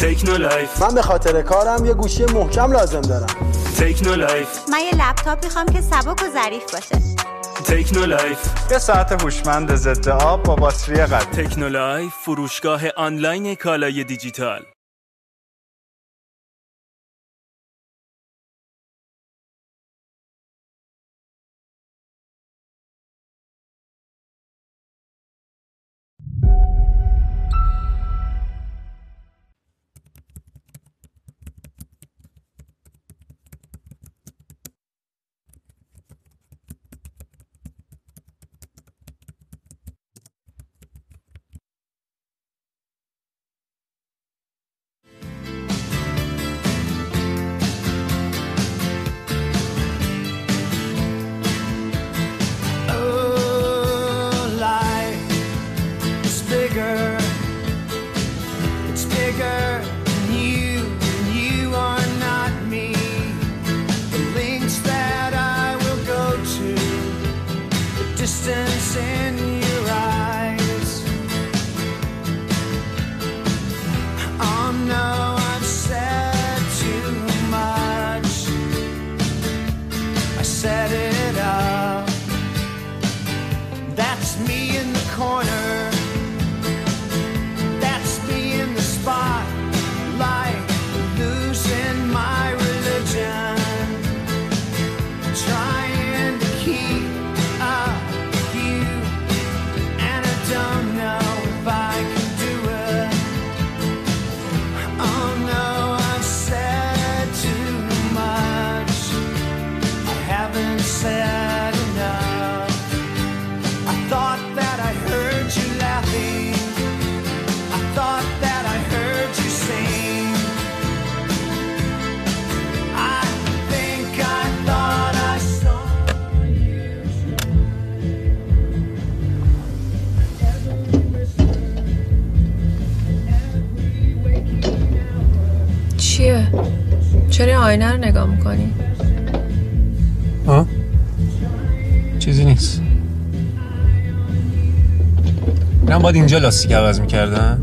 تکنو لایف. من به خاطر کارم یه گوشی محکم لازم دارم. تکنو لایف. من یه لپتاپ می‌خوام که سبک و ظریف باشه. تکنو لایف. یه ساعت هوشمند ضد آب با باتری قوی تکنو لایف فروشگاه آنلاین کالای دیجیتال. آینه رو نگاه می‌کنی؟ ها چیزی نیست. من باید اینجا لاستیک عوض می‌کردم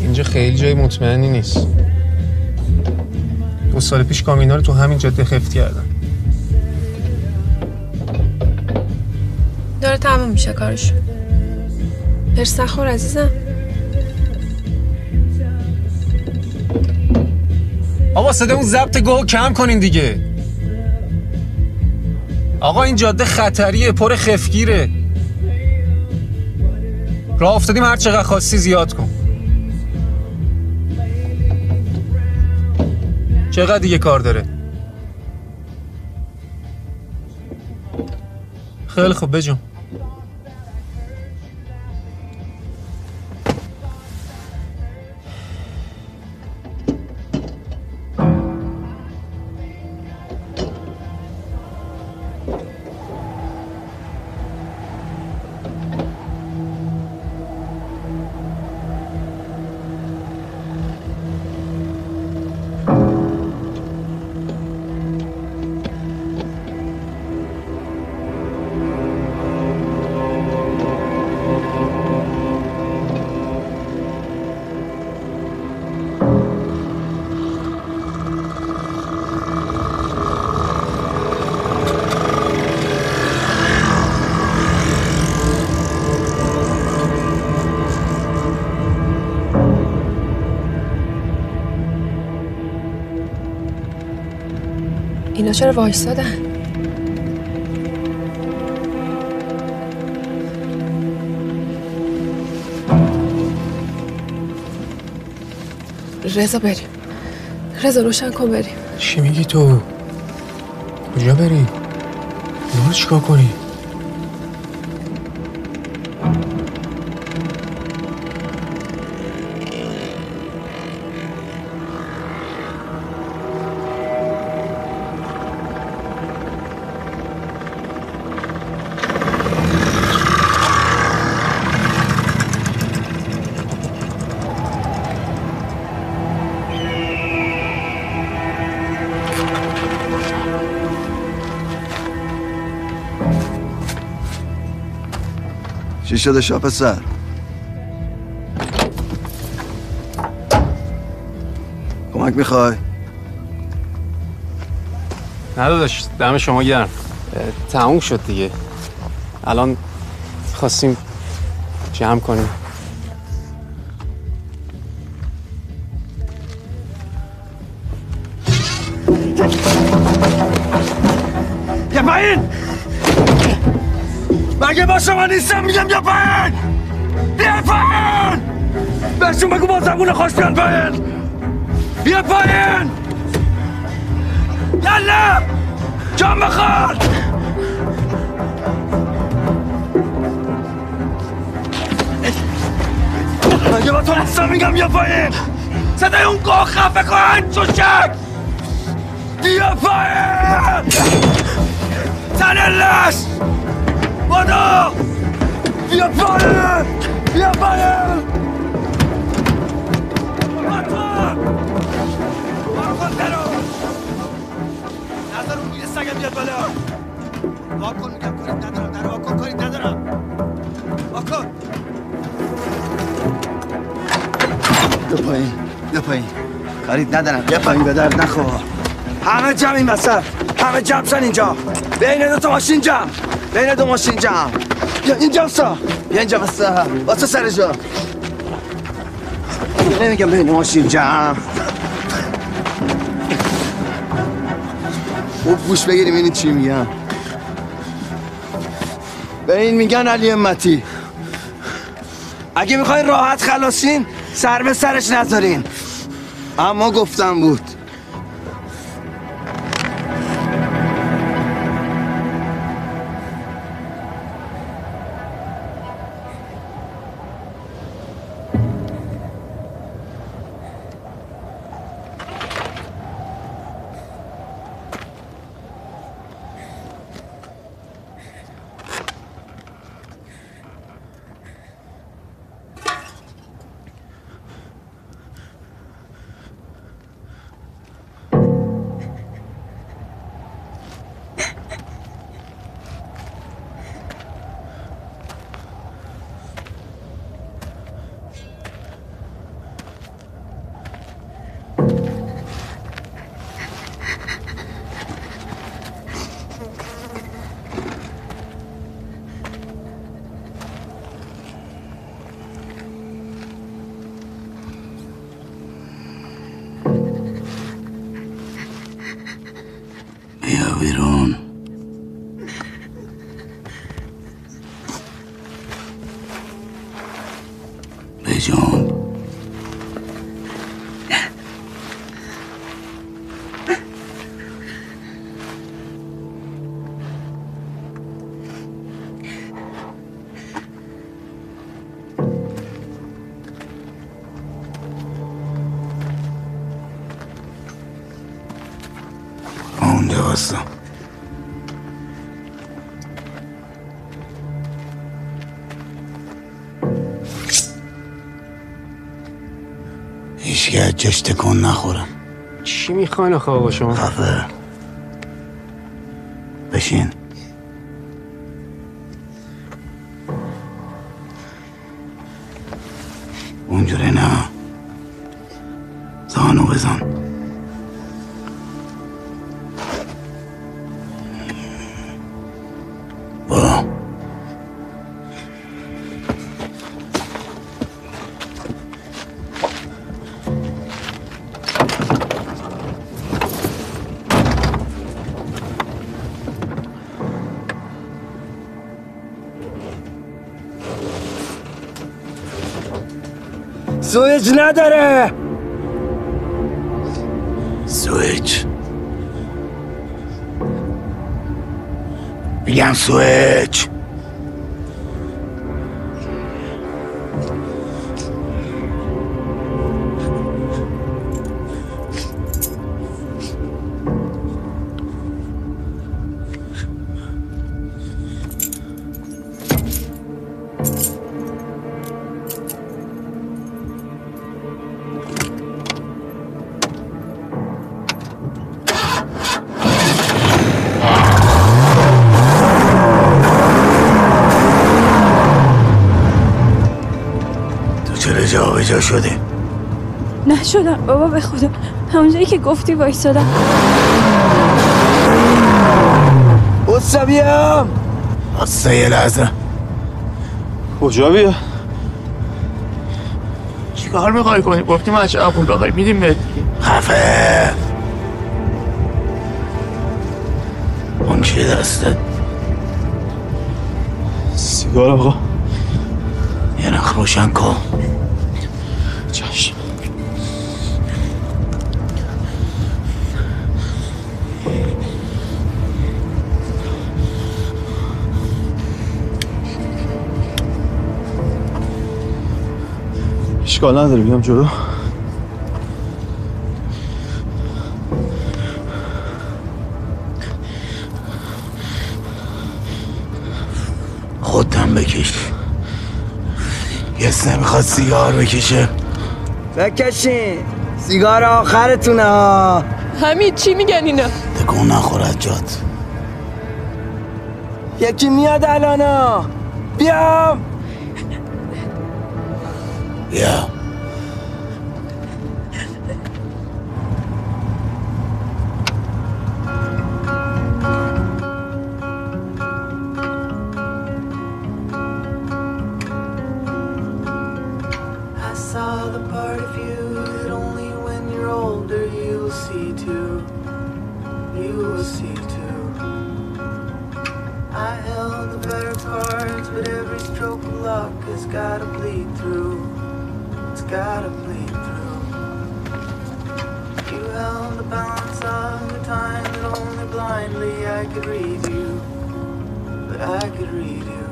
اینجا خیلی جای مطمئنی نیست. دو سال پیش کامینا رو تو همین جاده خفت کردم داره تموم میشه کارش پرس نخور عزیزم. صدا اون ضبط گوه کم کنین دیگه. آقا این جاده خطریه پر خفگیره. راه افتادیم هر چقدر خواستی زیاد کن. چقدر دیگه کار داره؟ خیلی خوب بجون. اینا چرا وایستادن؟ رضا بریم رضا روشن کن بریم چی میگی تو؟ کجا بری؟ ما چیکار کنی؟ شد دشا پسر کمک می‌خوای؟ نداداش دم شما گرم. تموم شد دیگه. الان خواستیم جمع کنیم. شما نیستم میگم بیا پایین! بیا پایین! بهشون بگو با زبون خوش بیان پایین! بیا پایین! یالا! جان بخور مگه با تو نیستم میگم بیا پایین! صدای اون گاه خفه کن چوشک بیا پایین! تن لش! بادو نظر اون میگه سگم بیاد بالا واکن میگم کاریت ندارم در واکن کاریت ندارم واکن بیا پایین بیا پایین کاریت ندارم بیا پایین به درد نخور همه جمع این وسط همه جمع شن اینجا بین دو تا ماشین جمع بین دو ماشین جمع بیا اینجا سا بیا اینجا بسته واسه سر جا نمیگم بین ماشین جمع خوب گوش بگیریم این چی میگم به این میگن علی امتی اگه می‌خواین راحت خلاصین سر به سرش نذارین اما گفتم بود بیا بیرون بجنب اونجا جش تکون نخورم. چی می‌خواین آخه آقا شما؟ خفه نداره. سویچ. میگم سویچ. جا به جا شدی نشدم بابا به خدا. همونجایی که گفتی وایسادم. بسا بیام بسته یه لحظه. کجا بیا؟ چیکار می‌خوای کنی؟ گفتیم از چه پول بخوای؟ میدیم بهت. خفه. اون چیه دسته؟ سیگار آقا. یه نخ روشن کن. اشکال نداره بیام جلو. خودم بکش. یه نمی‌خواد سیگار بکشه. بکشین. سیگار آخرتونه ها. همین چی میگن اینا؟ تکون نخورد جات یکی میاد الانا بیام. بیا. balance of the time that only blindly I could read you. But I could read you.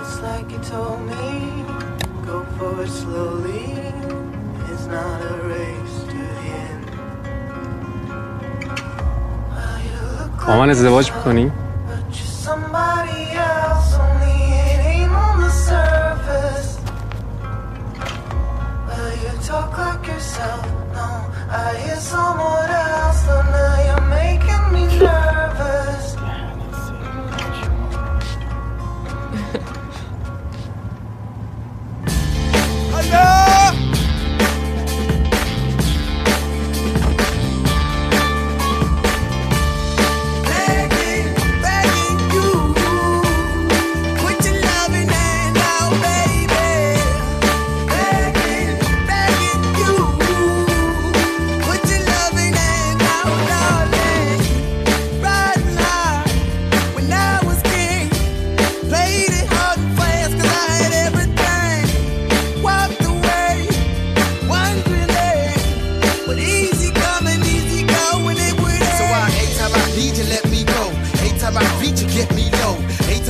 It's like you told me, go forward slowly. It's not a race to the end. Well, you look با من ازدواج میکنی؟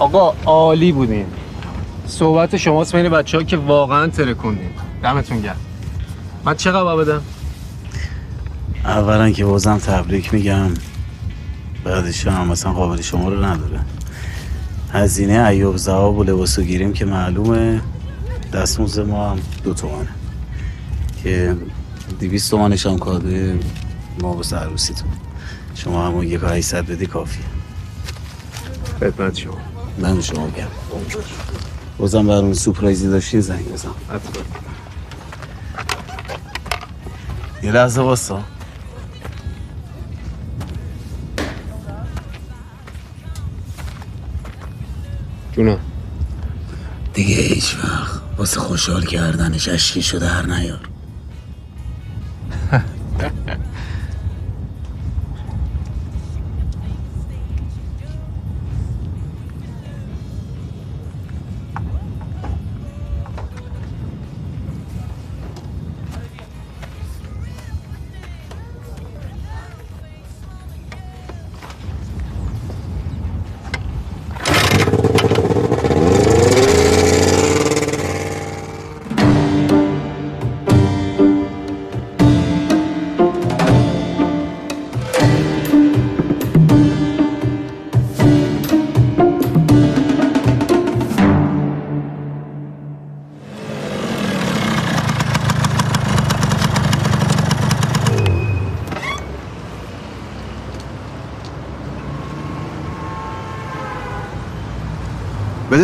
آقا عالی بودین. صحبت شماست بین بچه ها که واقعا ترکوندین. دمتون گرم. من چقدر بدم؟ اولا که بازم تبریک میگم. بعدش هم مثلا قابل شما رو نداره. هزینه ایوب زواب و لباسو گیریم که معلومه. دستموز ما هم دو تومنه که دیویست تومنش هم کاده ما واسه عروسیتون شما همون یک و هشتصد بدی کافیه. خدمت شما. من شما گم. بازم برامون سپرایزی داشتی زنگ بزن. یه لحظه واسا. جونم. دیگه هیچ وقت واسه خوشحال کردنش اشکی شده هر نیار.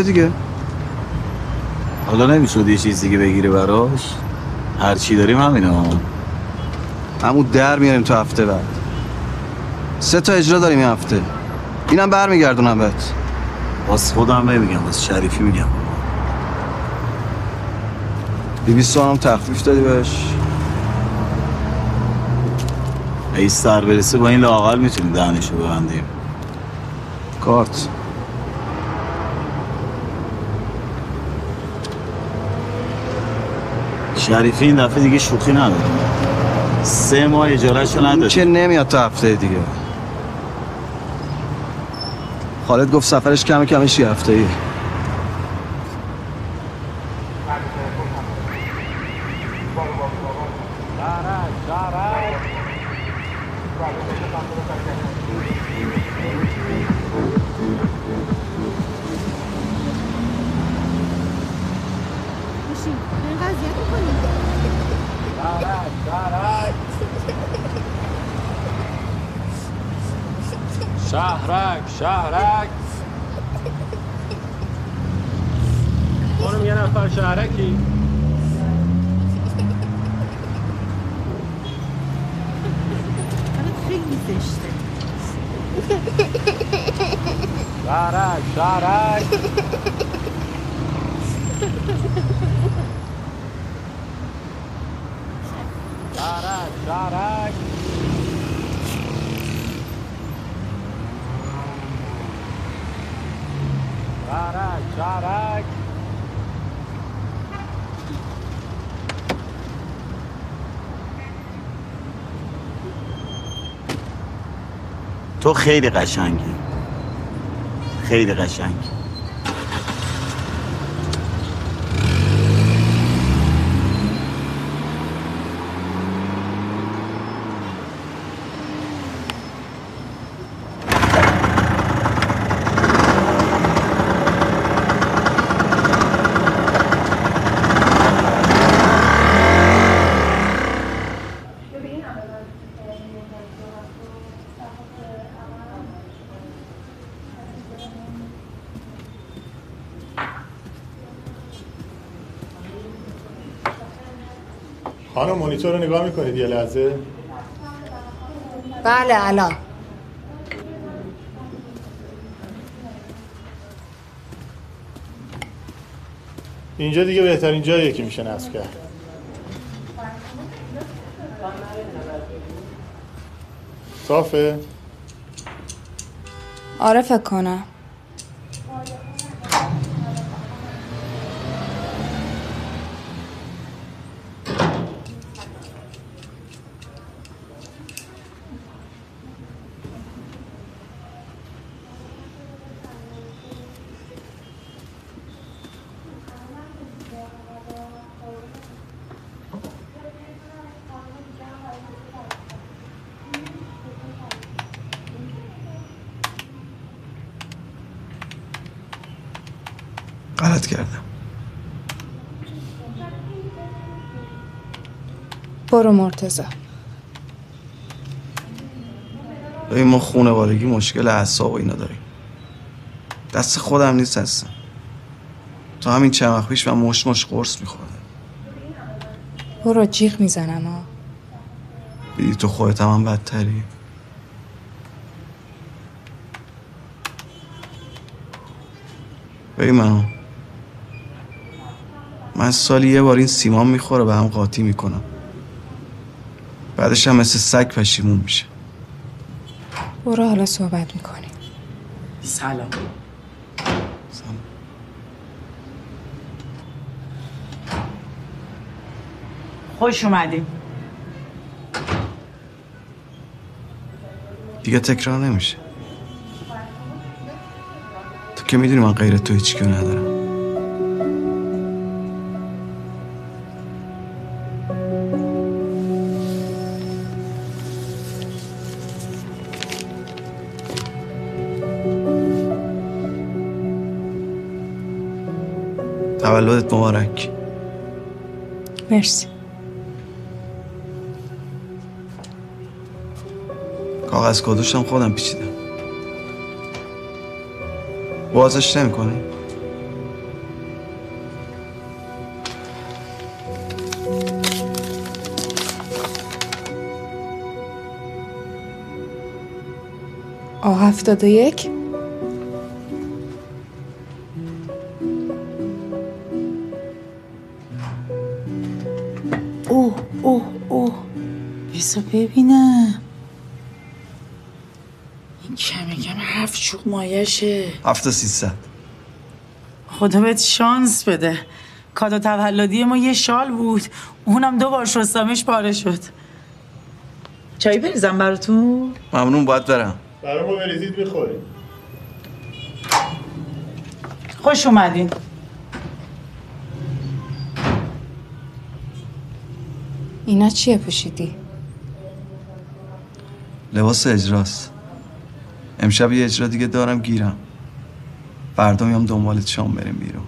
دیگه. حالا نمی‌شد یه چیز دیگه بگیری براش؟ هر چی داریم همینا همون در میاریم تو هفته بعد. سه تا اجرا داریم این هفته. اینم برمیگردونم بهت. باز خودم نمیگم باز شریفی میگم. بی بی هم تخفیف دادی بهش. ای سر برسه با این لاغر می‌تونیم دهنشو ببندیم کارت. شریفی این دفعه دیگه شوخی نداره. سه ماه اجارهشو این نداره که نمیاد تا هفته دیگه. خالد گفت سفرش کمه کمش یه هفته ای خیلی قشنگی. خیلی قشنگی. خانم مونیتور رو نگاه می‌کنید یه لحظه؟ بله الان. اینجا دیگه بهترین جاییه که میشه نصب کرد. صافه؟ آره فکر کنم غلط کردم برو مرتزا ببین ما خونوادگی مشکل اعصاب و اینا داریم. دست خودم نیست هستم. تو همین چند وقت پیش من مش مش قرص میخوردم. برو جیغ می‌زنم ها دیدی تو خودت هم, هم بدتری. ببین منو من سالی یه بار این سیمان می‌خوره به هم قاطی می‌کنم. بعدش هم مثل سگ پشیمون میشه. برو حالا صحبت می‌کنیم. سلام. خوش اومدیم دیگه تکرار نمیشه. تو که می‌دونی من غیر تو هیچ کیو ندارم. تولدت مبارک. مرسی. کاغذ کدوشم خودم پیچیدم. بازش نمی کنی؟ آه هفتاد و یک؟ بسا ببینم. این کمه کم هفت چوب مایشه. هفت سیصد. خدا بهت شانس بده. کادو تولدی ما یه شال بود. اونم دو بار شستمش پاره شد. چایی بریزم براتون؟ ممنون باید برم. برای ما بریزید می‌خوریم. خوش اومدین. اینا چیه پوشیدی؟ لباس اجراست. امشب یه اجرا دیگه دارم گیرم. فردا میام دنبالت شام بریم بیرون.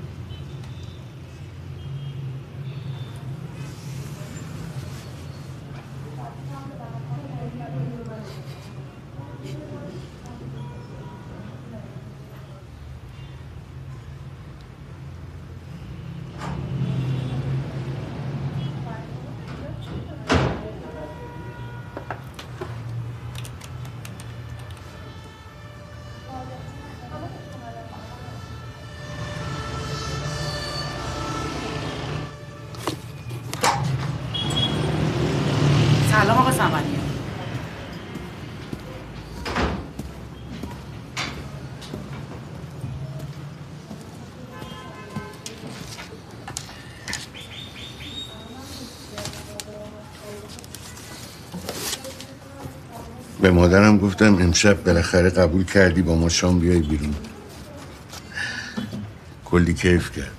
مادرم گفتم امشب بالاخره قبول کردی با ما شام بیای بیرون. کلی کیف کرد.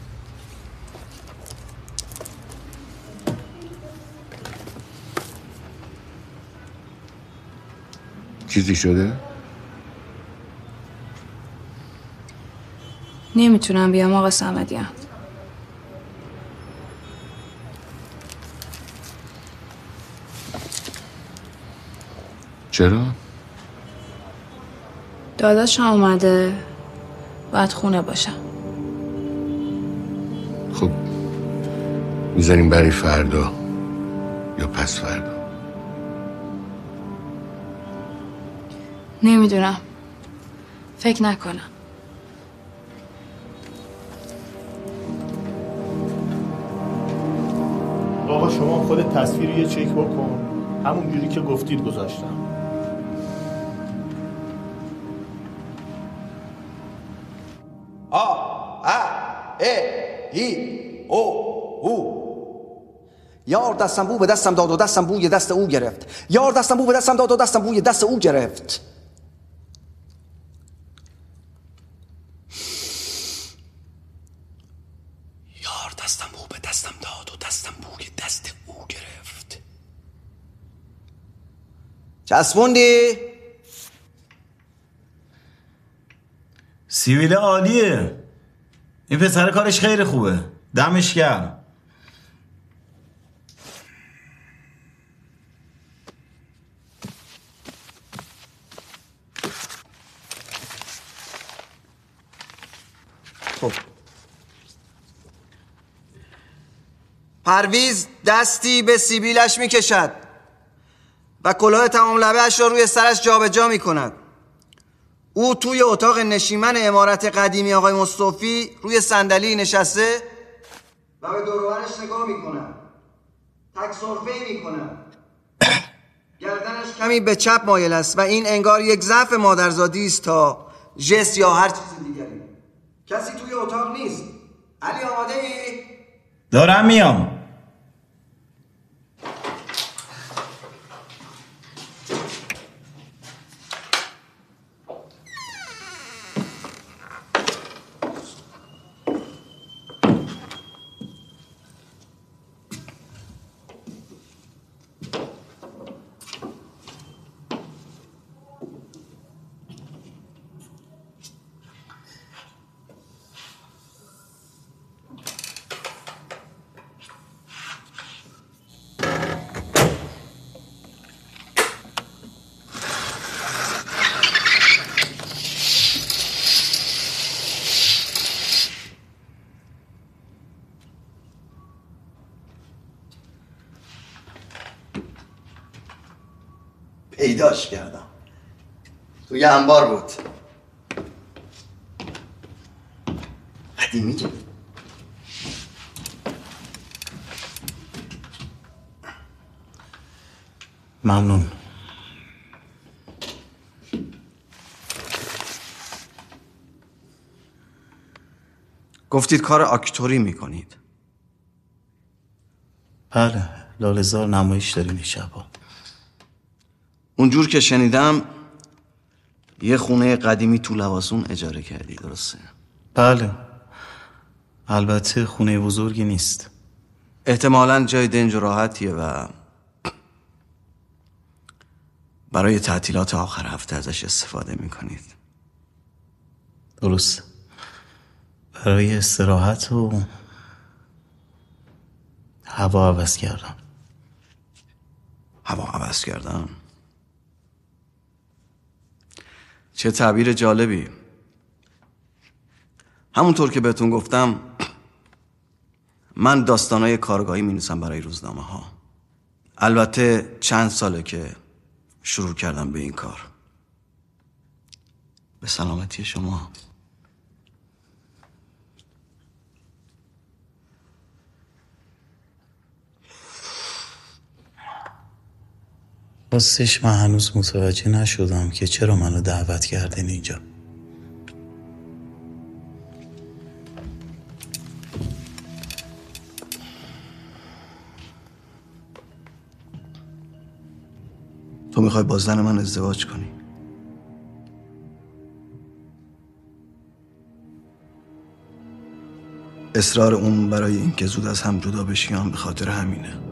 چیزی شده؟ نمی‌تونم بیام آقا سمدیان. چرا؟ داداشم اومده. باید خونه باشم. خب می‌ذاریم برای فردا یا پس فردا؟ نمی‌دونم. فکر نکنم. آقا شما خود تصویر یه چک بکن. همون جوری که گفتید گذاشتم. هی او او یار دستم بو به دستم داد و دستم بوی دست او گرفت یار دستم بو به دستم داد و دستم بوی دست او گرفت یار دستم بو به دستم داد و دستم بوی دست او گرفت چسبوندی سیویل عالیه این پسر کارش خیلی خوبه. دمش گرم. خب. پرویز دستی به سیبیلش می‌کشد و کلاه تمام لبهش را روی سرش جابجا می کند او توی اتاق نشیمن امارت قدیمی آقای مصطفی روی صندلی نشسته و به دورورش نگاه می کند تک صرفه می کند گردنش کمی به چپ مایل است و این انگار یک ضعف مادرزادی است تا جست یا هر چیز دیگری. کسی توی اتاق نیست. علی آماده ای؟ دارم میام. پیداش کردم. توی انبار بود. قدیمی که ممنون. گفتید کار آکتوری می‌کنید. بله لالزار نمایش داریم این شبا اونجور که شنیدم یه خونه قدیمی تو لواسون اجاره کردی درسته؟ بله. البته خونه بزرگی نیست. احتمالا جای دنج و راحتیه و برای تعطیلات آخر هفته ازش استفاده می‌کنید. درست. برای استراحت و هوا عوض کردم هوا عوض کردن؟ چه تعبیر جالبی. همونطور که بهتون گفتم من داستانای کارگاهی می برای روزنامه ها البته چند ساله که شروع کردم به این کار. به سلامتی شما. راستش من هنوز متوجه نشدم که چرا منو دعوت کردین اینجا. تو می‌خوای با زن من ازدواج کنی. اصرار اون برای اینکه زود از هم جدا بشیان به خاطر همینه.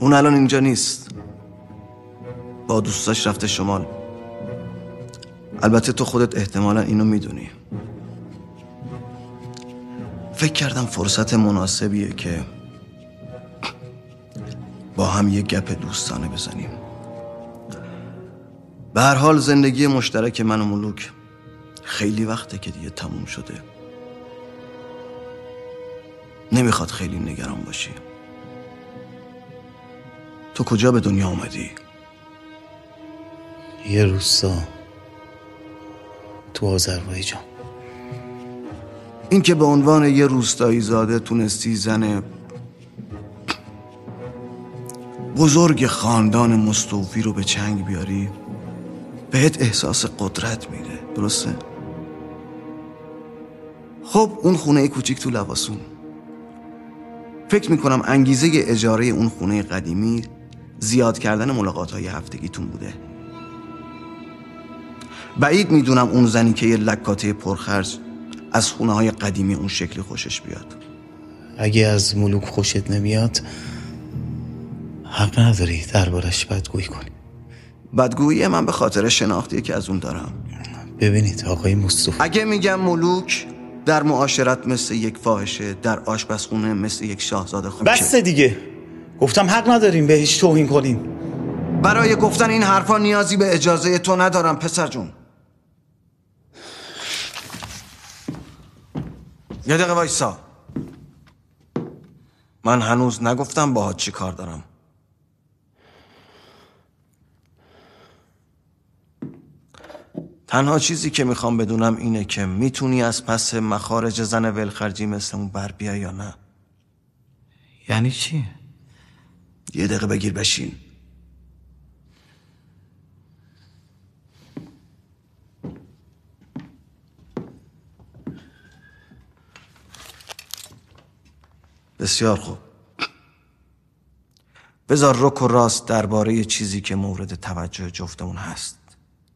اون الان اینجا نیست. با دوستاش رفته شمال. البته تو خودت احتمالا اینو می‌دونی. فکر کردم فرصت مناسبیه که با هم یه گپ دوستانه بزنیم. به هر حال زندگی مشترک من و ملوک خیلی وقته که دیگه تموم شده. نمی‌خواد خیلی نگران باشی. تو کجا به دنیا اومدی؟ یه روستا تو آذربایجان این که به عنوان یه روستایی زاده تونستی زن بزرگ خاندان مستوفی رو به چنگ بیاری بهت احساس قدرت میده درسته؟ خب اون خونه کوچیک تو لواسون فکر می‌کنم انگیزه اجاره اون خونه قدیمی زیاد کردن ملاقات های هفتگیتون بوده. بعید می‌دونم اون زنی که یه لکاته پرخرج از خونه های قدیمی اون شکلی خوشش بیاد. اگه از ملوک خوشت نمیاد حق نداری دربارش بدگویی کنی. بدگویی من به خاطر شناختی که از اون دارم. ببینید آقای مصطفی. اگه میگم ملوک در معاشرت مثل یک فاحشه در آشپزخونه مثل یک شاهزاده خوب بس دیگه. گفتم حق نداریم بهش توهین کنیم. برای گفتن این حرفا نیازی به اجازه تو ندارم پسر جون. یه دقیقه وایسا. من هنوز نگفتم باهات چی کار دارم. تنها چیزی که می‌خوام بدونم اینه که می‌تونی از پس مخارج زن ولخرجی مثل اون بر بیا یا نه. یعنی چی؟ یه دقیقه بگیر بشین. بسیار خوب. بذار رک و راست درباره چیزی که مورد توجه جفتمون هست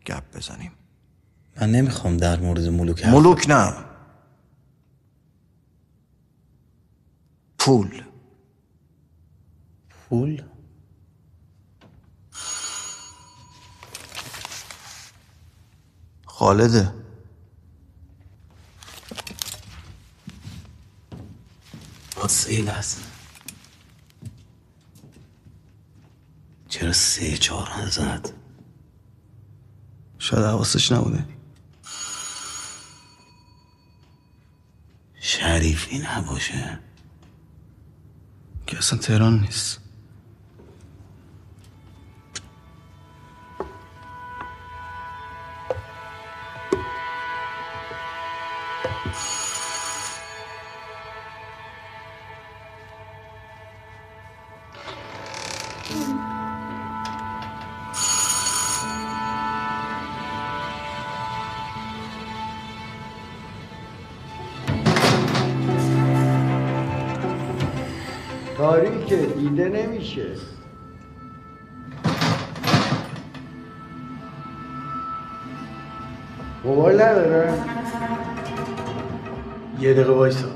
گپ بزنیم. من نمی‌خوام در مورد ملوک ملوک نه. پول. پول؟ خالده. واسه یه لحظه. چرا سه چهار نزد شاید حواسش نبوده. شریفی نباشه. که اصلا تهران نیست. نمیشه موبایل نداره. یه دقیقه وایسا.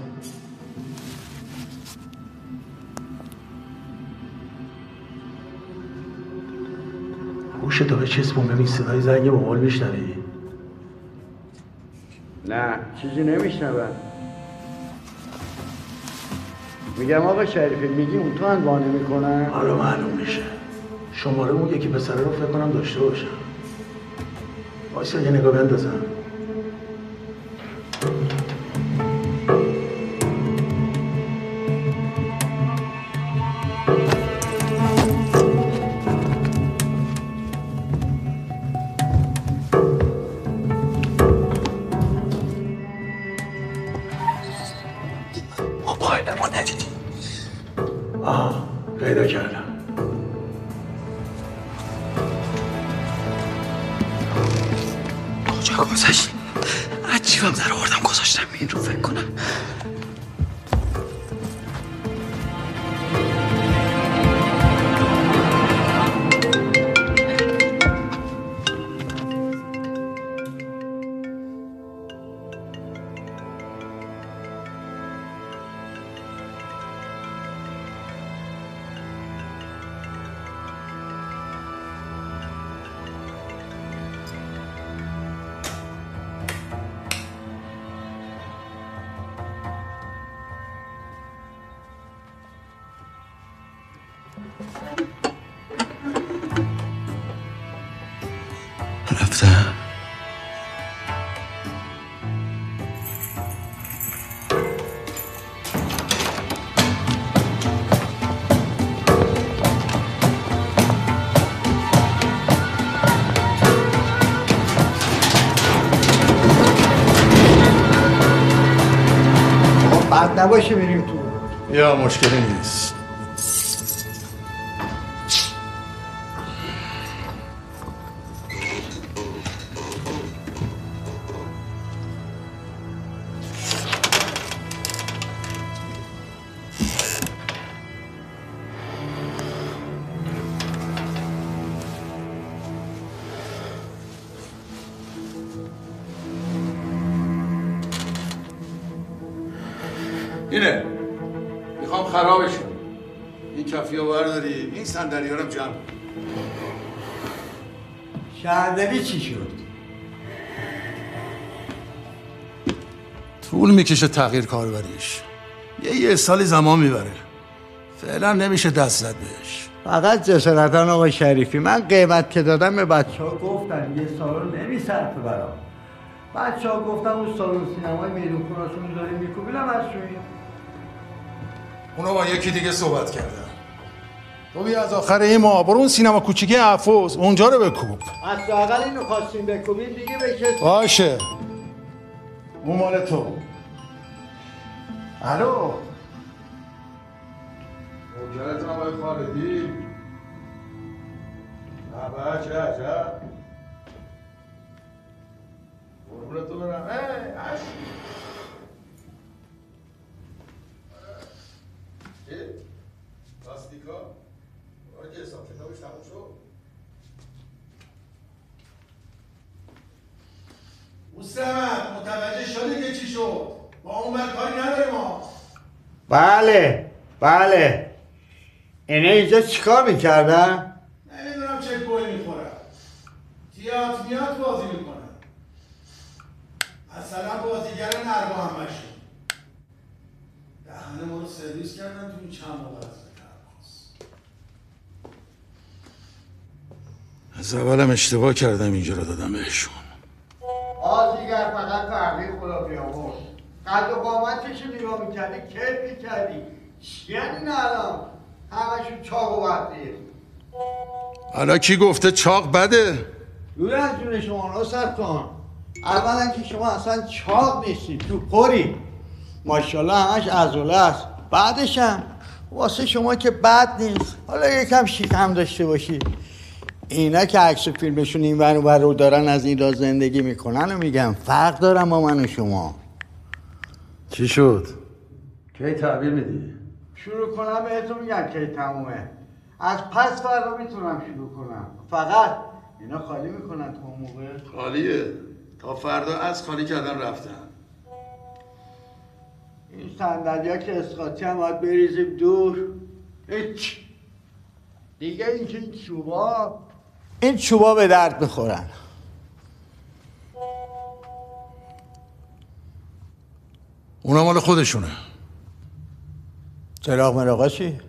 گوش تو بچسبون ببین صدای زنگ موبایل میشنوی نه چیزی نمیشنون میگم آقا شریفی میگی اون تو انوانه می‌کنن؟ حالا معلوم میشه. شماره اون یکی پسره رو فکر کنم داشته باشم. وایسا یه نگاه بندازم آقا بد نباشه بریم تو یا برداری این صندلی ها رو جمع. کن. شهرداری چی شد؟ طول می‌کشه تغییر کاربریش. یه یه سالی زمان می‌بره. فعلا نمیشه دست زد بهش. فقط جسارتا آقا شریفی. من قیمت که دادم به بچه ها گفتن. یه سالن نمیصرفه برام. بچه ها گفتن اون سالن سینمای میدون خوناشون داریم میکوبیلم از روی اونا با یکی دیگه صحبت کردن تو بیا از آخر این ماه. برو اون سینما کوچیکه افوز اونجا رو بکوب. از اقل اینو خواستیم بکوبیم دیگه بشه. باشه. اون مال تو. الو. نوکرتم آقای خالدی. نه بچه عجب قربونت تو برم. ای،؟ لاستیکا؟ آره که حساب کتابش تموم شد؟ مستمد متوجه شدی که چی شد؟ با اون بر کاری نداره ما. بله بله. اینه اینجا چیکار می‌کردن؟ نمی‌دونم چه گوی می‌خورن. تیات میات بازی می‌کنن. مثلا بازیگر نرگا همشون دهن ما رو سرویس کردن تو این چند موقع از اولم اشتباه کردم اینجا رو دادم بهشون. آزیگر فقط تحقیق خدا بیامرز. قد و قامتش رو نگاه می‌کردی؟ کیف می‌کردی؟ چی یعنی این الان؟ همشون چاق و حالا کی گفته چاق بده؟ دور از جون شما نصر کن اولا که شما اصلا چاق نیستی تو پری ماشاءالله همش عضله است. بعدش هم واسه شما که بد نیست. حالا یکم شیکم داشته باشی. اینا که عکس و فیلمشون این ور و رو دارن از این را زندگی می‌کنن و میگن فرق دارن با من و شما. چی شد؟ کی تعبیر میدی؟ شروع کنم بهتون میگم کی تمومه. از پس فردا می‌تونم شروع کنم. فقط اینا خالی می‌کنن تو موقع؟ خالیه. تا فردا از خالی کردن رفتن. این صندلی ها که اسقاطی هم باید بریزیم دور. هیچ. دیگه اینکه این چوبا این چوبا به درد می‌خورن. اونا مال خودشونه. چراغ مراغا چی؟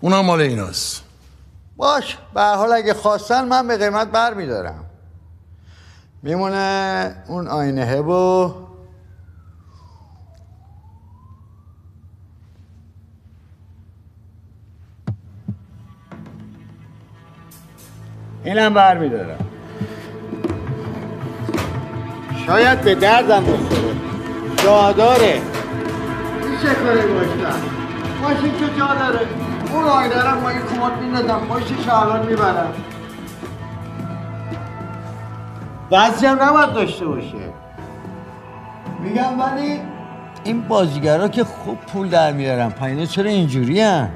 اونا مال ایناست. باش به حال اگه خواستن من به قیمت بر میدارم میمونه اون آینه و اینم بر میدارم. شاید به دردم بخوره. جاداره. این چه کاری باشتن ماشین که جا داره. اون رو ما یه کمات میندازم. پشتش الان می‌برم. بعضی هم نباید داشته باشه. میگم ولی این بازیگرا که خوب پول در میارن. پایینا چرا اینجوری هم؟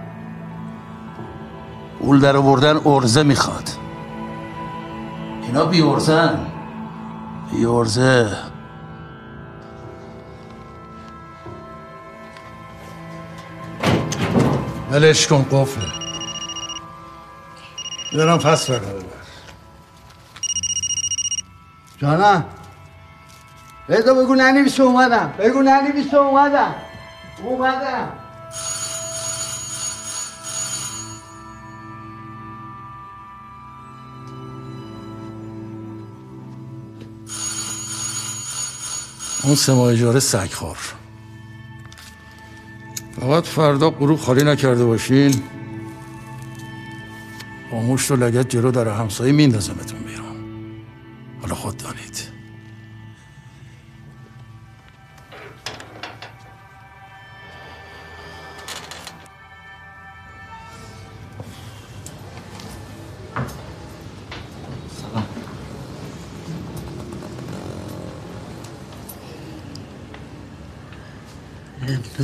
پول در آوردن ارزه می‌خواد. اینا بی ارزن بی ارزه ولش کن قفله. دارم پس فردا ببر جانم بگو بگو ننویسه اومدم. بگو ننویسه اومدم. اومدم. اون سه ماه اجاره سگ خور. فقط فردا غروب خالی نکرده باشین. با مشت و لگت جلو در همسایه میندازمتون.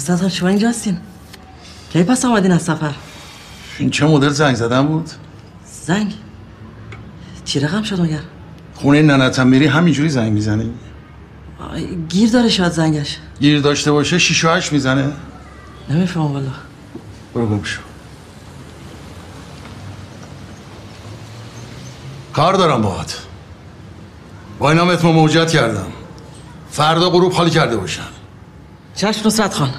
دوست شما اینجا هستین کی پس آمدین از سفر؟ این چه مدل زنگ زدن بود؟ زنگ. چی رقم شد مگر خونه ننتم میری همینجوری زنگ می‌زنی؟ آی، گیر داره شاید زنگش. گیر داشته باشه شیش و هشت می‌زنه؟ نمی‌فهمم والا برو گم شو. کار دارم باهات. با متمو موجت کردم. فردا غروب خالی کرده باشن چشم نصرت خان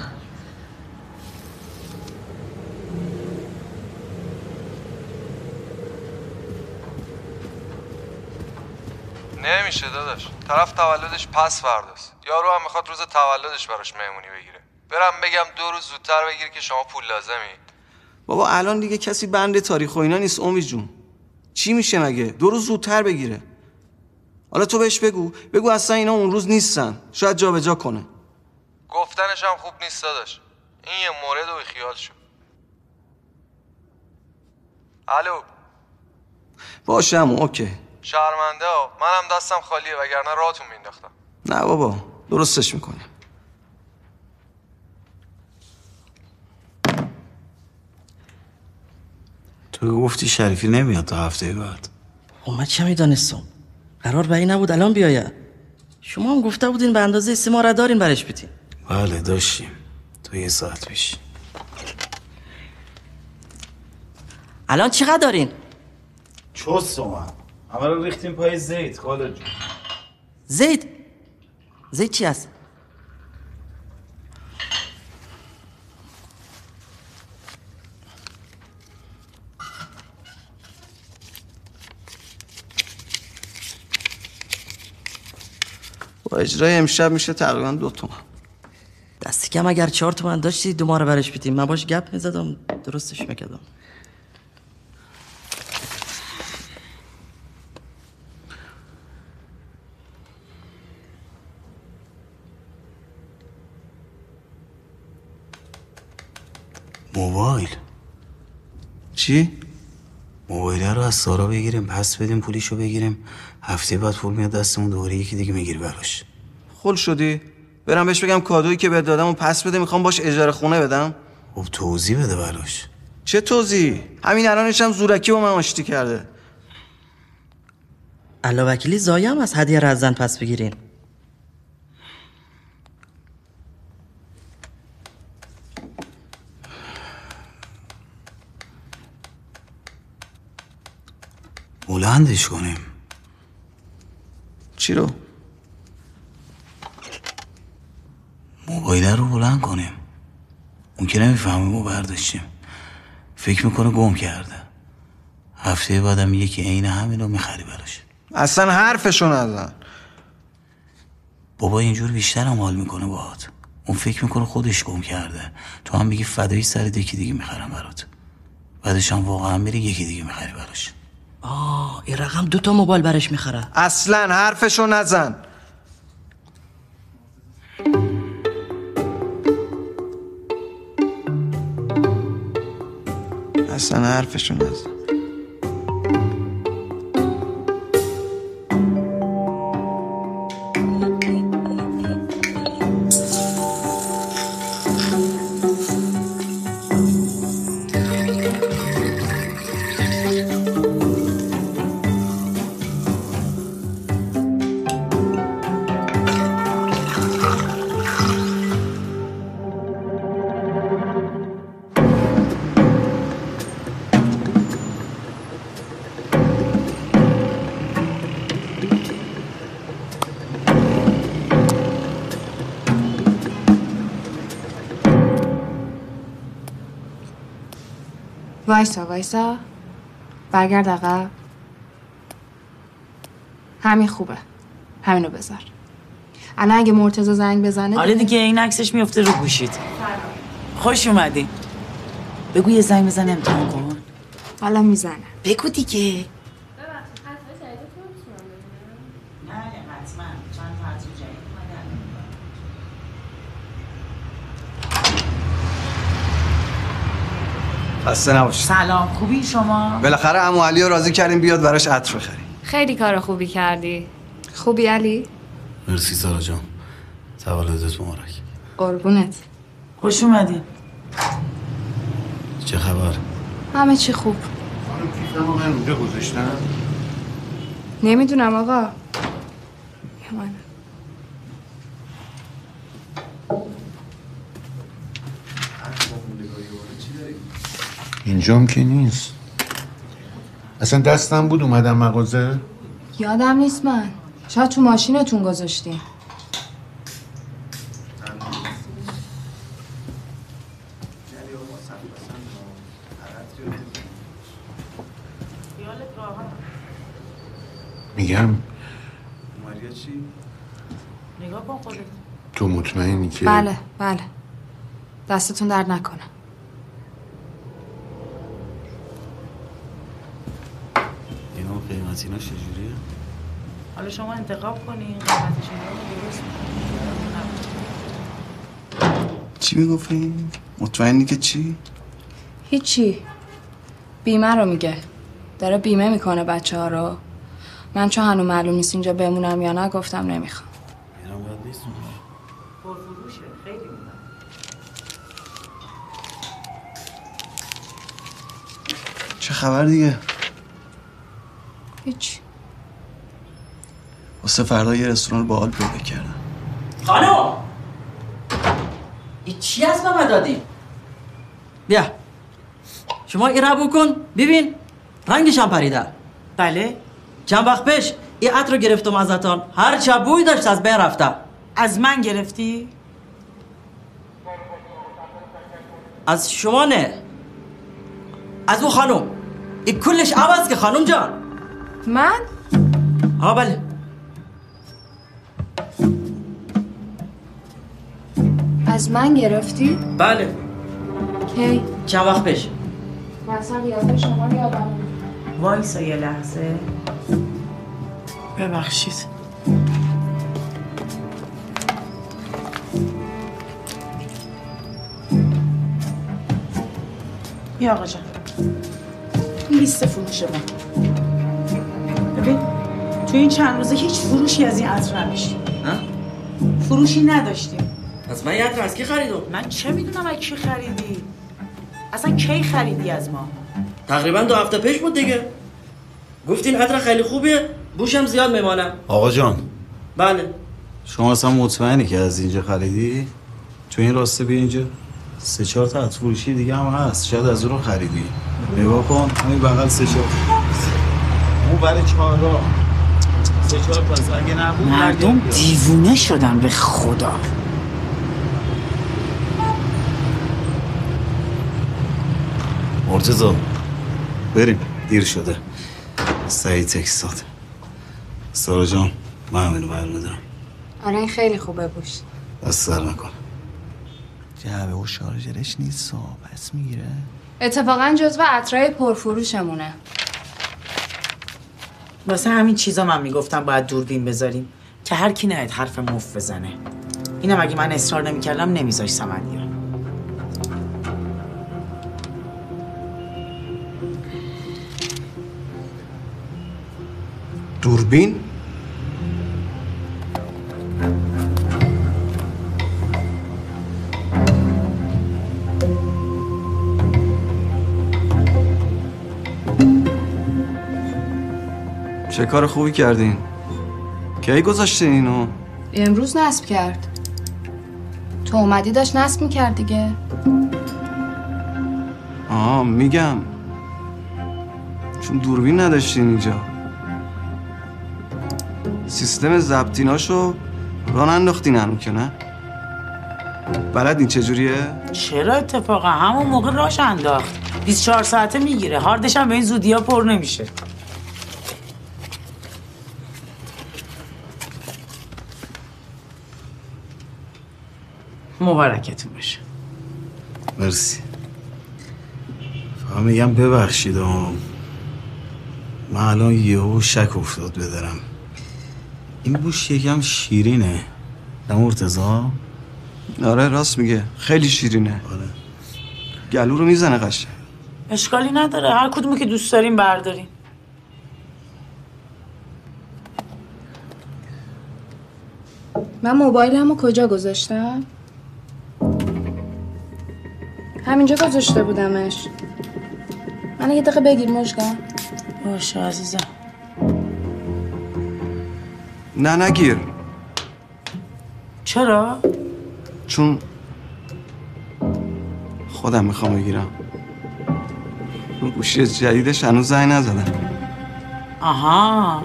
نمیشه داداش طرف تولدش پس فرداست یارو هم می‌خواد روز تولدش براش مهمونی بگیره. برم بگم دو روز زودتر بگیری که شما پول لازمی بابا الان دیگه کسی بند تاریخ و اینا نیست امید جون. چی میشه مگه؟ دو روز زودتر بگیره. حالا تو بهش بگو. بگو اصلا اینا اون روز نیستن. شاید جابجا کنه. گفتنش هم خوب نیست داداش. این یه مورد و خیال شو الو. باشه همون اوکی. شرمنده ها. منم دستم خالیه وگرنه راهتون مینداختم. نه بابا درستش می‌کنیم. تو گفتی شریفی نمیاد تا هفته بعد. من چه می‌دانستم؟ قرار به این نبود الان بیاید. شما هم گفته بودین به اندازه سه را دارین برش بیتین. بله داشتیم. تو یه ساعت پیش. الان چقدر دارین؟ چوست اومد همه رو ریختیم پای زیت خاله جون. زید؟ زید چی هست؟ با اجرای امشب میشه تقریبا دو تومن. دستی کم اگر چهار تومن داشتی دو ماه رو برش بیتیم من باش گپ می‌زدم درستش می‌کردم موبایل. چی؟ موبایل رو از سارا بگیریم پس بدیم پولیشو بگیریم. هفته بعد پول میاد دستمون دوباره یکی دیگه می‌گیری براش. خل شدی؟ برم بهش بگم کادویی که بهت دادم و پس بده می‌خوام باش اجاره خونه بدم. خب توضیح بده براش. چه توضیح همین الانش هم زورکی با من آشتی کرده. علا وکیلی زایه هم از هدیه را از زن پس بگیرین بلندش کنیم. چی رو؟ موبایل رو بلند کنیم. اون که نمی‌فهمه ما برداشتیم. فکر می‌کنه گم کرده. هفته بعدم یکی عین همین رو می‌خری براش. اصلا حرفشو نزن بابا اینجور بیشتر هم حال می‌کنه باهات. اون فکر می‌کنه خودش گم کرده. تو هم میگی فدایی سر یکی دیگه می‌خرم برات. بعدش هم واقعا میری یکی دیگه می‌خری براش. آه این رقم دوتا موبایل برش می‌خره. اصلا حرفشو نزن. اصلا حرفشو نزن. وایسا برگرد عقب همین خوبه. همینو بذار. الان اگه مرتضی زنگ بزنه حالا دیگه این عکسش میفته رو گوشید خوش اومدی. بگو یه زنگ بزن امتحان کن. حالا می‌زنه. بگو دیگه. خسته نباشی سلام خوبی شما؟ بالاخره عمو علی رو راضی کردیم بیاد براش عطر بخریم. خیلی کار خوبی کردی. خوبی علی؟ مرسی سارا جان. تولدت مبارک. قربونت. خوش اومدی. چه خبر؟ همه چی خوب. کیفم من اونجا گذاشتم. نمی‌دونم آقا. من اینجام که نیست. اصلا دستم بود اومدم مغازه؟ یادم نیست من. شاید تو ماشینتون گذاشتی میگم. چی؟ نگاه کن خودت. تو مطمئنی که؟ بله بله. دستتون درد نکنه اینا قیمت اینا چجوریه؟ حالا شما انتخاب کنین قیمتش اینا رو درست چی می‌گفتی؟ مطمئنی که چی؟ هیچی. بیمه رو میگه. داره بیمه می‌کنه بچه ها رو. من چون هنو معلوم نیست اینجا بمونم یا نه گفتم نمی‌خوام. باید نیست خیلی چه خبر دیگه؟ هیچ. واسه فردا یه رستوران باحال پیدا کردم. خانم! این چی از من دادی؟ بیا. شما این را بکن ببین. رنگش هم پریده. بله. چند وقت پیش این عطر رو گرفتم ازتان. هر چه بوی داشت از بین رفته. از من گرفتی؟ از شما نه. از او خانم. این کلش عوض که خانم جان. من؟ ها بله. از من گرفتی؟ بله. کی؟ چند وقت پیش. مثلا قیافه شما رو یادم وایسا یه لحظه. ببخشید. بیا آقا جان. این لیست فروش ما. ببین تو این چند روزه هیچ فروشی از این عطر نداشتیم فروشی نداشتیم از من یه عطر از کی خریدم؟ من چه می‌دونم از کی خریدی؟ اصلا کی خریدی از ما؟ تقریبا دو هفته پیش بود دیگه. گفتین عطر خیلی خوبیه بوشم زیاد میمانم آقا جان. بله. شما اصلا مطمئنی که از اینجا خریدی؟ تو این راسته بیا اینجا. سه چهار تا عطر فروشی دیگه هم هست. شاید از اون رو خریدی. نگاه کن همین بغل سه چهار اون برای چهار را سه چهار پس اگه نبود مردم دیوونه شدن به خدا. مرتضا بریم. دیر شده. سعید تکس داد سارا جان من همینو برمیدارم. آره این خیلی خوبه بوش. دست سر نکن. جعبه و شارژرش نیست پس می‌گیره. اتفاقا جزو عطرای پرفروشمونه. واسه همین چیزا من می‌گفتم باید دوربین بذاریم که هر کی نهید حرف مف بزنه. اینم اگه من اصرار نمی‌کردم نمیذاش سمندیان دوربین؟ چه کار خوبی کردین؟ کی گذاشتین اینو؟ امروز نصب کرد. تو اومدی داشت نصب می‌کرد دیگه. آه میگم. چون دوربین نداشتین اینجا. سیستم ضبطیناشو ران انداختین هنو که نه؟ بلدین چجوریه چرا اتفاقا؟ همون موقع راش انداخت. 24 ساعته می‌گیره. هاردش هم به این زودی ها پر نمیشه. مبارکتون باشه. مرسی. فقط میگم ببخشید آم. من الان یهو شک افتاد بدارم این بوش یکم شیرینه. نه مرتضا آره راست میگه. خیلی شیرینه. آره. گلو رو می‌زنه قشنگ. اشکالی نداره. هر کدومو که دوست داریم برداریم. من موبایلمو کجا گذاشتم؟ همینجا گذاشته بودمش. من یه دقیقه بگیر مژگان. باشه عزیزم. نه نگیر. چرا؟ چون خودم می‌خوام بگیرم. اون گوشی جدیدش هنوز زنگ نزدم آها.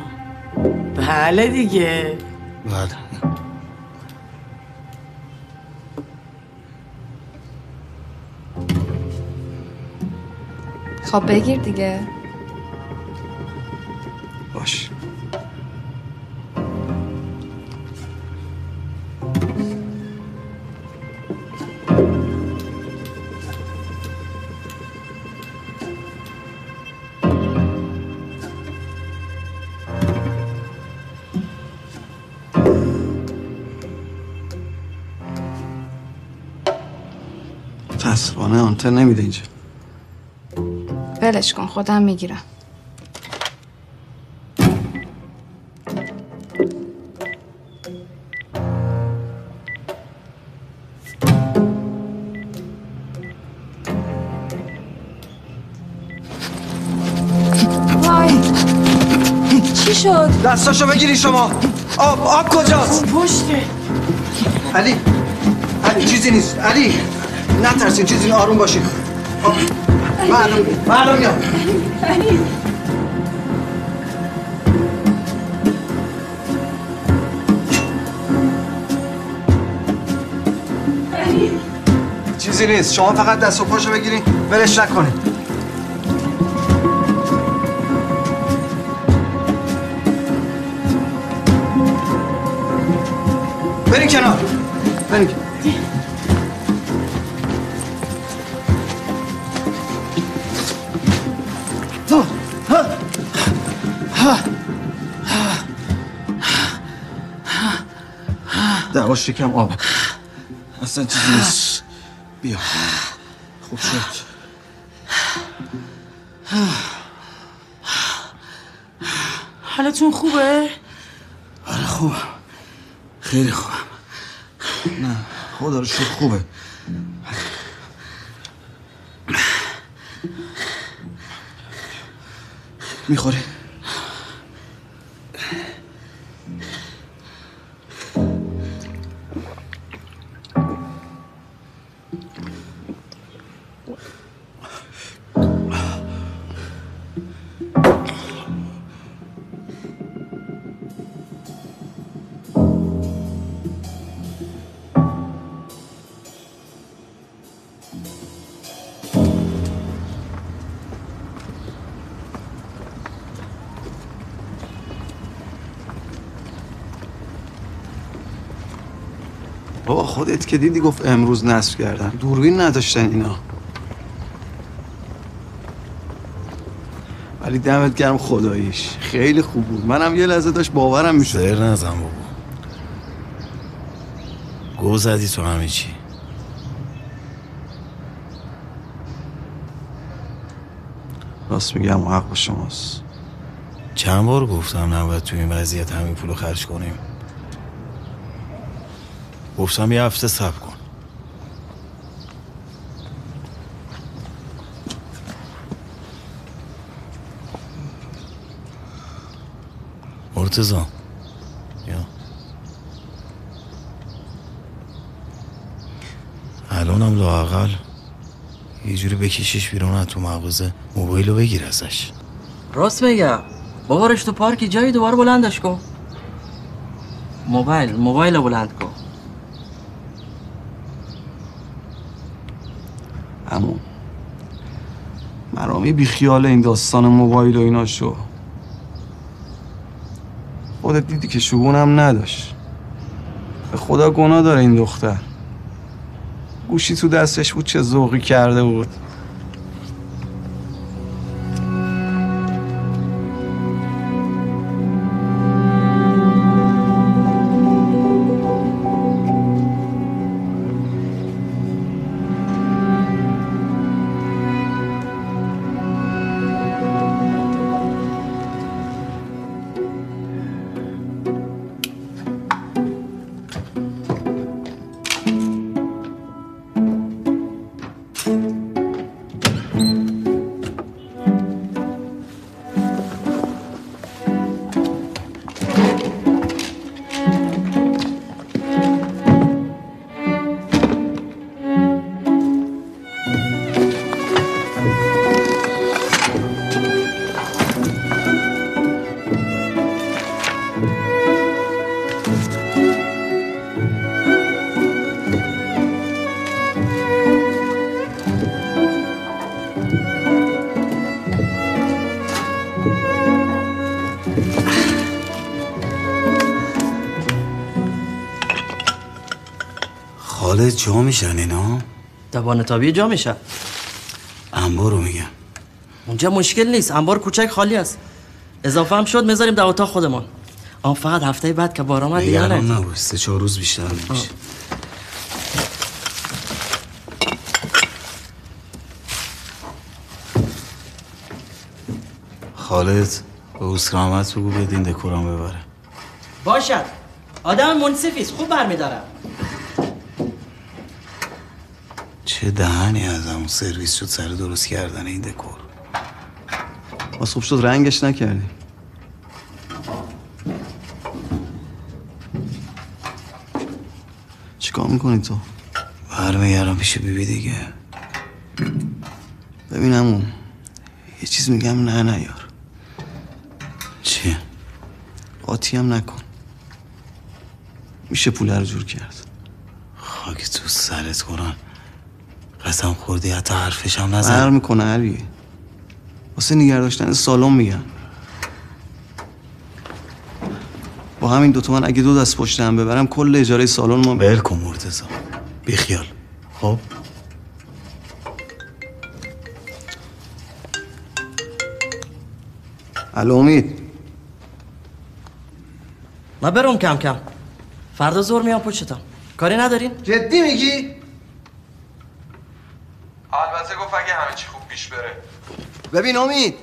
بله دیگه. بله. خب بگیر دیگه. باش. متاسفانه آنتن نمیده اینجا. ولش کن خودم می‌گیرم وای چی شد؟ دستاشو بگیری شما آب آب کجاست پشته علی علی چیزی نیست علی نترسین چیزی. آروم باشین آب. من الان میام چیزی نیست. شما فقط دست و پاشو بگیرین. ولش نکنین. برین کنار. برین. شکم آب. اصلا چیزی نیست. بیا. خوب شد. حالتون خوبه؟ آره خوب. خیلی خوبم نه خدا رو شکر خوبه. می‌خوری؟ خودت که دیدی گفت امروز نصب کردن. دوربین نداشتن اینا. ولی دمت گرم خداییش. خیلی خوب بود. منم یه لحظه داشت باورم می‌شد. زر نزن بابا. گو زدی تو همه چی. راست میگم حق با شماست. چند بار گفتم نباید تو این وضعیت همین پولو خرج کنیم. گفتم یه هفته صبر کن. مرتزا یا. الانم لاقل یه جوری بکشیش بیرون از تو مغازه موبایلو بگیر ازش. راست میگم ببارش تو پارکی جایی دوباره بلندش کن. موبایل موبایل رو بلند کن اما مرامی بیخیال این داستان موبایل و اینا شو. خودت دیدی که شگونم نداشت. به خدا گناه داره این دختر. گوشی تو دستش بود چه ذوقی کرده بود. میشن اینا؟ دوانه تابی جا میشه. انبار رو میگم اونجا مشکل نیست انبار کوچک خالی است. اضافه هم شد می‌ذاریم در اتاق خودمان آن فقط هفته بعد که بار آمد دیگه نه. نباش سه چهار روز بیشتر نمیشه. خالد به اوسکرامت بگو بیاد این دکورام ببره. باشد. آدم منصفی است خوب برمیدارم. چه دهنی از همون سرویس شد سر درست کردن این دکور؟ باز خوب شد رنگش نکردی چیکار می‌کنی تو؟ برمیگردم پیش بیبی دیگه. ببینم یه چیز میگم نه نیار. چیه؟ قاطی هم نکن. میشه پول رو جور کرد. خاک تو سرت کنن قسم خوردی حتی حرفش هم بر نزن می‌کنه علی. واسه نگه داشتن سالن میگم با همین دو تومن اگه دو دست پشت هم ببرم کل اجاره سالن ما ول کن مرتضی. بیخیال خب؟ الو امید. ما برم کم کم. فردا زور میام پشتم. کاری ندارین؟ جدی میگی؟ البته گفت اگه همه چی خوب پیش بره ببین امید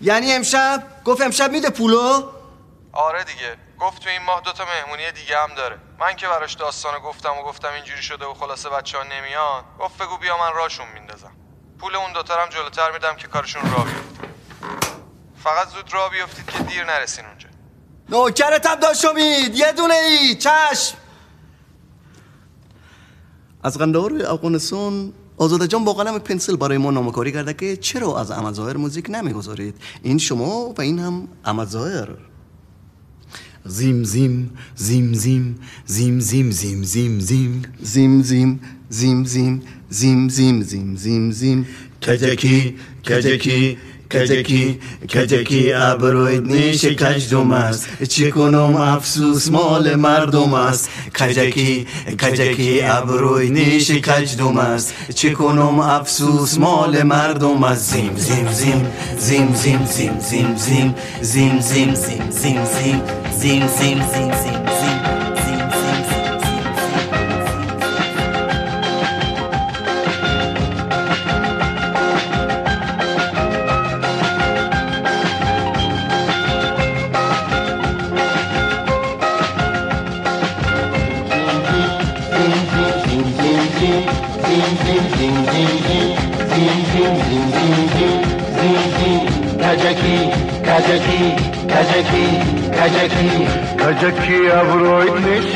یعنی امشب؟ گفت امشب میده پولو؟ آره دیگه گفت تو این ماه دوتا مهمونی دیگه هم داره. من که براش داستانو گفتم و گفتم اینجوری شده و خلاصه بچه ها نمیان گفت بگو بیا من راشون میندازم. پول اون دوتا هم جلوتر میدم که کارشون را بیفته. فقط زود را بیفتید که دیر نرسین اونجا. نوکرتم داشت امید یه دونه ای چشم. از قندهار افغانستان آزاده جان با قلم پنسل برای ما نامکاری کرده که چرا از احمد ظاهر موزیک نمی‌گذارید این شما و این هم احمد ظاهر زیم زیم زیم زیم زیم زیم زیم زیم زیم زیم زیم زیم زیم زیم زیم زیم زیم زیم کجکی کجکی کجکی کجکی ابروید نیش کجدم است چی کنم افسوس مال مردم است کجکی کجکی ابروید نیش کجدم است چی کنم افسوس مال مردم است زیم زیم زیم زیم زیم زیم زیم زیم زیم زیم زیم زیم زیم زیم زیم زیم زیم زیم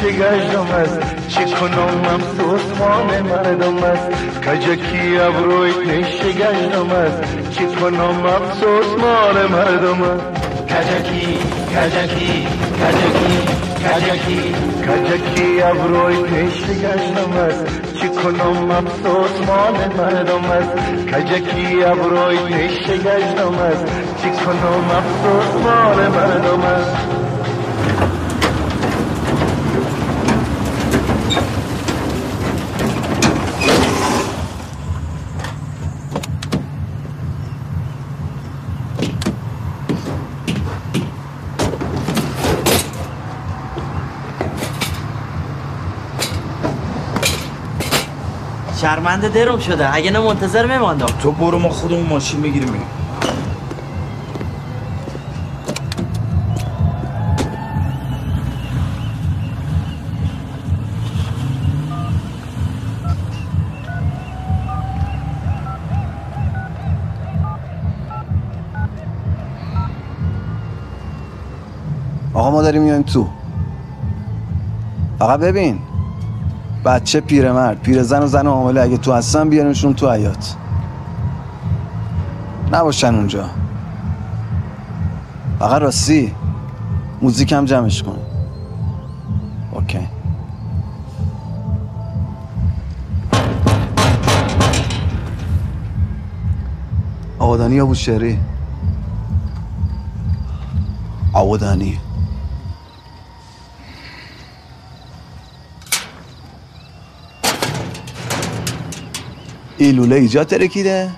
نشگشتم است چی کنم افسوس مال مردم است کجکی ابروی نشگشتم است چی کنم افسوس مال مردم است کجکی کجکی کجکی کجکی کجکی ابروی نشگشتم است چی کنم افسوس مال مردم است کجکی ابروی نشگشتم است چی کنم افسوس مال مردم است شرمنده درم شده. اگه نه منتظر میماندم تو برو ما خودمون ماشین بگیریم آقا ما داریم میایم تو. فقط ببین. بچه پیرمرد پیرزن و زن و حامله اگه تو هستن بیارینشون تو حیات نباشن اونجا. فقط راستی موزیک هم جمعش کن. اوکی. آبادانی یا بوشهری آبادانی الولاية جاتري كده